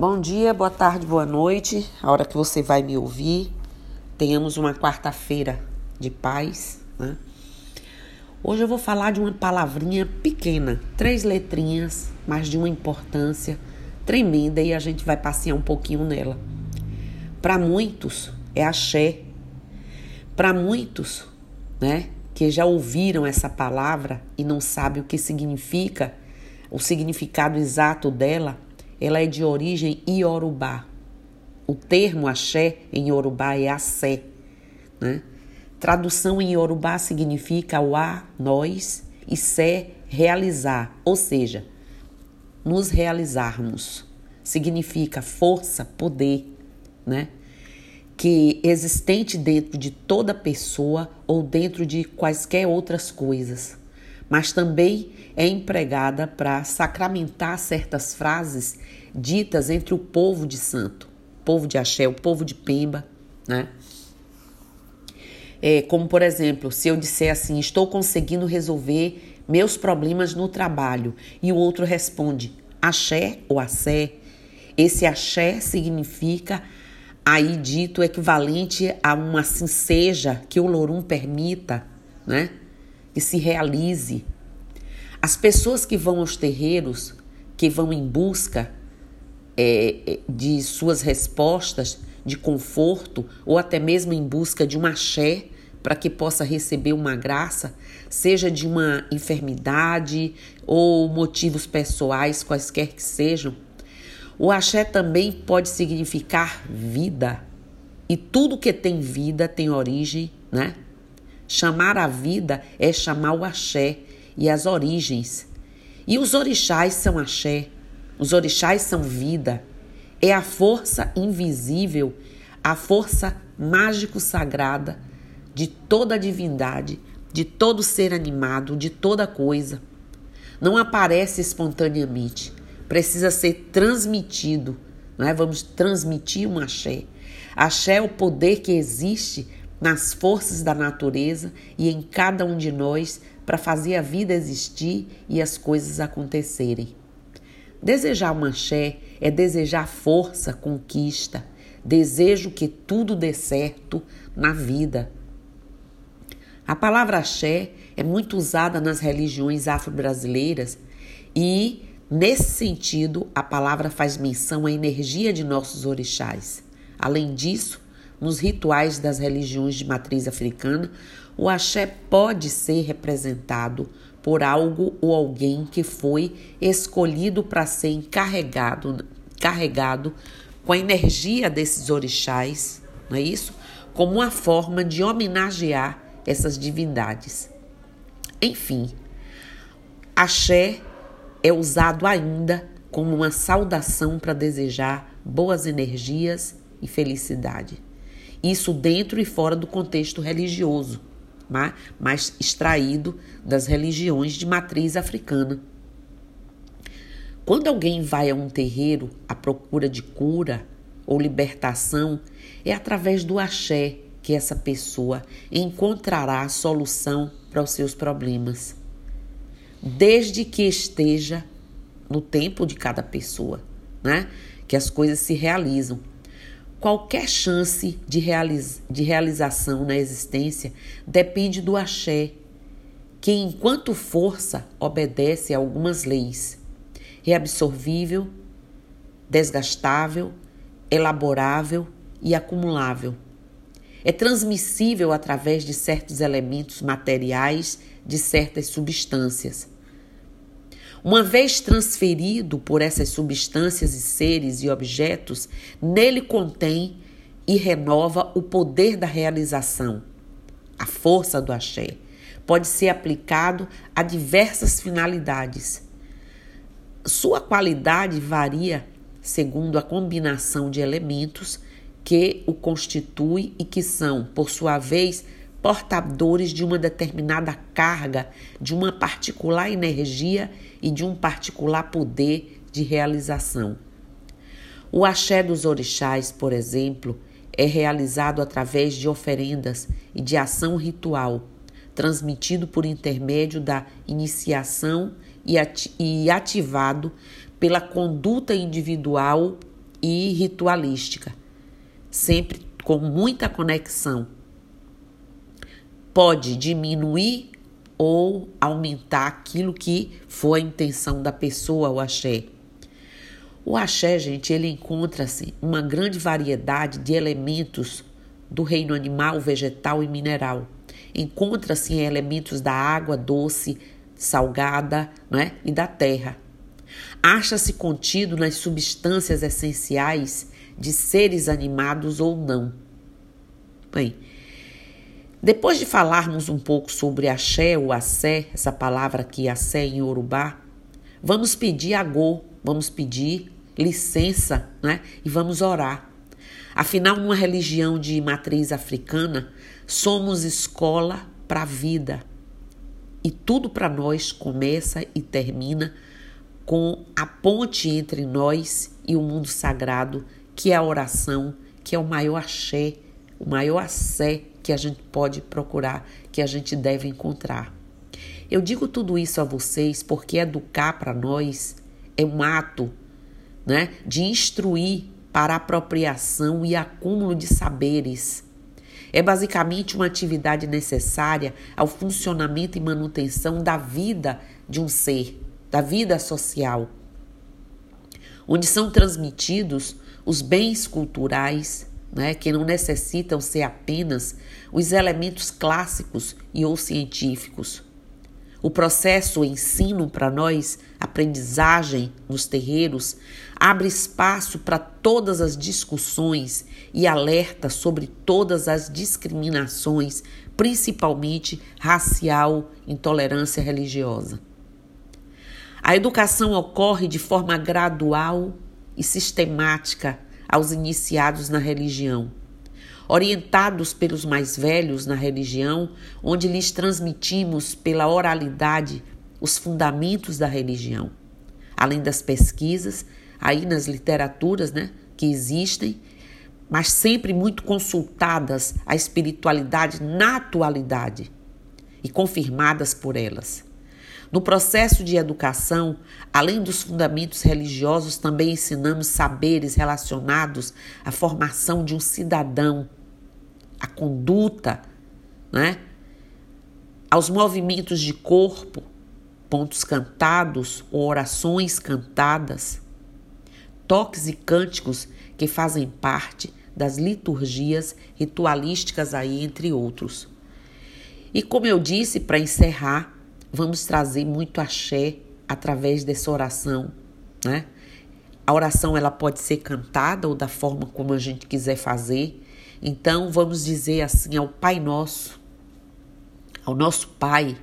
Bom dia, boa tarde, boa noite. A hora que você vai me ouvir, tenhamos uma quarta-feira de paz. Né? Hoje eu vou falar de uma palavrinha pequena, três letrinhas, mas de uma importância tremenda e a gente vai passear um pouquinho nela. Para muitos é axé. Para muitos, né, que já ouviram essa palavra e não sabem o que significa, o significado exato dela, ela é de origem iorubá. O termo axé em iorubá é axé, né? Tradução em iorubá significa o a, nós, e sé, realizar, ou seja, nos realizarmos. Significa força, poder, né? Que existente dentro de toda pessoa ou dentro de quaisquer outras coisas mas também é empregada para sacramentar certas frases ditas entre o povo de santo, povo de axé, o povo de Pemba, né? É, como, por exemplo, se eu disser assim, estou conseguindo resolver meus problemas no trabalho, e o outro responde, axé ou axé. Esse axé significa aí dito equivalente a uma assim seja que o Lorum permita, né? Que se realize. As pessoas que vão aos terreiros, que vão em busca é, é, de suas respostas, de conforto, ou até mesmo em busca de um axé para que possa receber uma graça, seja de uma enfermidade ou motivos pessoais, quaisquer que sejam. O axé também pode significar vida. E tudo que tem vida tem origem, né? Chamar a vida é chamar o axé e as origens. E os orixás são axé, os orixás são vida. É a força invisível, a força mágico-sagrada de toda a divindade, de todo ser animado, de toda coisa. Não aparece espontaneamente, precisa ser transmitido. Não é? Vamos transmitir um axé. Axé é o poder que existe nas forças da natureza e em cada um de nós para fazer a vida existir e as coisas acontecerem. Desejar uma axé é desejar força, conquista, desejo que tudo dê certo na vida. A palavra axé é muito usada nas religiões afro-brasileiras e, nesse sentido, a palavra faz menção à energia de nossos orixás. Além disso, nos rituais das religiões de matriz africana, o axé pode ser representado por algo ou alguém que foi escolhido para ser encarregado, carregado com a energia desses orixás, não é isso? Como uma forma de homenagear essas divindades. Enfim, axé é usado ainda como uma saudação para desejar boas energias e felicidade. Isso dentro e fora do contexto religioso, mas extraído das religiões de matriz africana. Quando alguém vai a um terreiro à procura de cura ou libertação, é através do axé que essa pessoa encontrará a solução para os seus problemas. Desde que esteja no tempo de cada pessoa, né? Que as coisas se realizam Qualquer chance de, realiz de realização na existência depende do axé, que, enquanto força, obedece a algumas leis: reabsorvível, desgastável, elaborável e acumulável. É transmissível através de certos elementos materiais de certas substâncias uma vez transferido por essas substâncias e seres e objetos, nele contém e renova o poder da realização. A força do axé pode ser aplicado a diversas finalidades. Sua qualidade varia segundo a combinação de elementos que o constitui e que são, por sua vez, portadores de uma determinada carga, de uma particular energia e de um particular poder de realização. O axé dos orixás, por exemplo, é realizado através de oferendas e de ação ritual, transmitido por intermédio da iniciação e ativado pela conduta individual e ritualística, sempre com muita conexão. Pode diminuir ou aumentar aquilo que foi a intenção da pessoa, o axé. O axé, gente, ele encontra-se uma grande variedade de elementos do reino animal, vegetal e mineral. Encontra-se em elementos da água doce, salgada né, e da terra. Acha-se contido nas substâncias essenciais de seres animados ou não. Bem, depois de falarmos um pouco sobre axé ou assé, essa palavra aqui, axé em Urubá, vamos pedir agô, vamos pedir licença né, e vamos orar. Afinal, numa religião de matriz africana, somos escola para a vida. E tudo para nós começa e termina com a ponte entre nós e o mundo sagrado, que é a oração, que é o maior axé, o maior assé que a gente pode procurar, que a gente deve encontrar. Eu digo tudo isso a vocês porque educar para nós é um ato né, de instruir para apropriação e acúmulo de saberes. É basicamente uma atividade necessária ao funcionamento e manutenção da vida de um ser da vida social, onde são transmitidos os bens culturais, né, que não necessitam ser apenas os elementos clássicos e ou científicos. O processo ensino para nós, aprendizagem nos terreiros, abre espaço para todas as discussões e alerta sobre todas as discriminações, principalmente racial, intolerância religiosa. A educação ocorre de forma gradual e sistemática aos iniciados na religião, orientados pelos mais velhos na religião, onde lhes transmitimos pela oralidade os fundamentos da religião, além das pesquisas aí nas literaturas, né, que existem, mas sempre muito consultadas a espiritualidade na atualidade e confirmadas por elas. No processo de educação, além dos fundamentos religiosos, também ensinamos saberes relacionados à formação de um cidadão, à conduta, né? aos movimentos de corpo, pontos cantados ou orações cantadas, toques e cânticos que fazem parte das liturgias ritualísticas aí, entre outros. E como eu disse, para encerrar, vamos trazer muito axé através dessa oração, né? A oração ela pode ser cantada ou da forma como a gente quiser fazer. Então vamos dizer assim ao Pai Nosso, ao nosso Pai.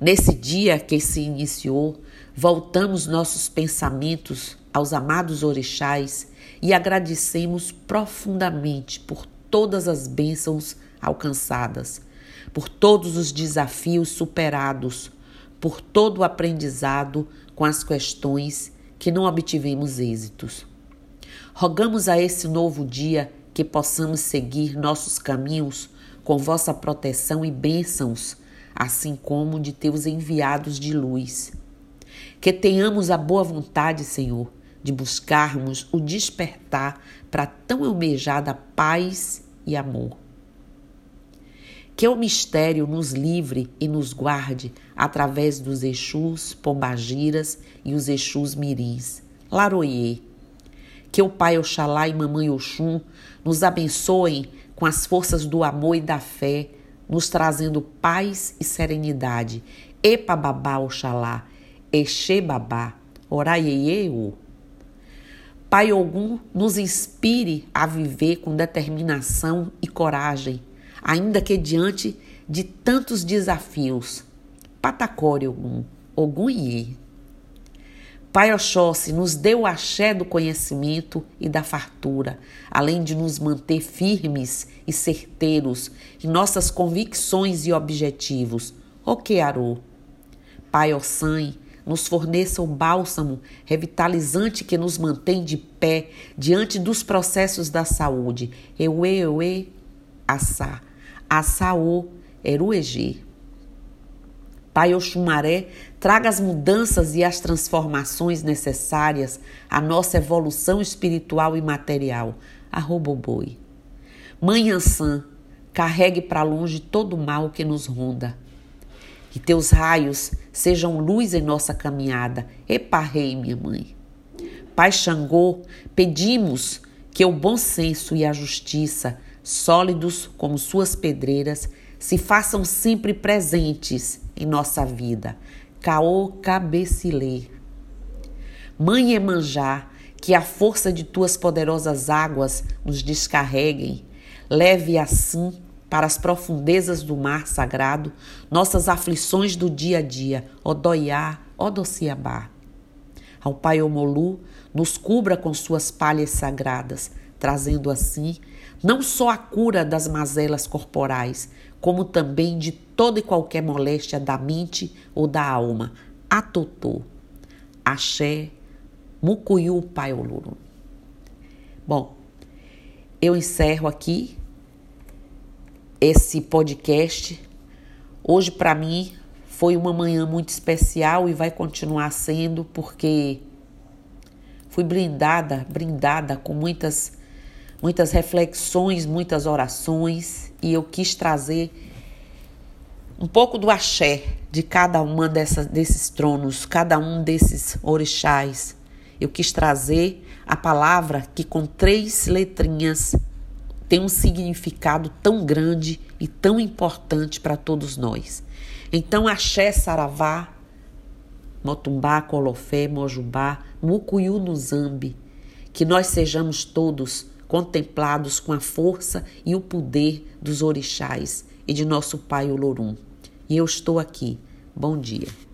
Nesse dia que se iniciou, voltamos nossos pensamentos aos amados orixás e agradecemos profundamente por todas as bênçãos alcançadas por todos os desafios superados, por todo o aprendizado com as questões que não obtivemos êxitos. Rogamos a esse novo dia que possamos seguir nossos caminhos com vossa proteção e bênçãos, assim como de teus enviados de luz. Que tenhamos a boa vontade, Senhor, de buscarmos o despertar para tão almejada paz e amor. Que o mistério nos livre e nos guarde através dos Exus, Pombagiras e os Exus Mirins. Laroie. Que o Pai Oxalá e Mamãe Oxum nos abençoem com as forças do amor e da fé, nos trazendo paz e serenidade. Epa babá Oxalá, Exe babá, Oraieieu. Pai Ogum nos inspire a viver com determinação e coragem ainda que diante de tantos desafios. Patacore Ogum, Ogum Iê. Pai Oxóssi nos deu o axé do conhecimento e da fartura, além de nos manter firmes e certeiros em nossas convicções e objetivos. Okearô. Pai Ossan, nos forneça o bálsamo revitalizante que nos mantém de pé diante dos processos da saúde. Eue, eue, assá. Assaô Eruegê. Pai Oxumaré, traga as mudanças e as transformações necessárias à nossa evolução espiritual e material. Arroba boi. Mãe Ansã, carregue para longe todo o mal que nos ronda. Que teus raios sejam luz em nossa caminhada. Eparrei, minha mãe. Pai Xangô, pedimos que o bom senso e a justiça, sólidos como suas pedreiras, se façam sempre presentes em nossa vida. Caô Cabecilê. Mãe Emanjá, que a força de tuas poderosas águas nos descarreguem, leve assim para as profundezas do mar sagrado nossas aflições do dia a dia, Odoiá, Odociabá. Ao Pai Omolu, nos cubra com suas palhas sagradas, trazendo assim não só a cura das mazelas corporais, como também de toda e qualquer moléstia da mente ou da alma. Atotô, Axé, Mucuyu Pai Oluru. Bom, eu encerro aqui esse podcast. Hoje, para mim, foi uma manhã muito especial e vai continuar sendo, porque fui brindada, brindada com muitas, muitas reflexões, muitas orações e eu quis trazer um pouco do axé de cada uma desses tronos, cada um desses orixás. Eu quis trazer a palavra que com três letrinhas tem um significado tão grande e tão importante para todos nós. Então, axé, saravá, Motumbá, Colofé, Mojubá, Mucuyu no Zambi, que nós sejamos todos contemplados com a força e o poder dos orixás e de nosso Pai Olorum. E eu estou aqui. Bom dia.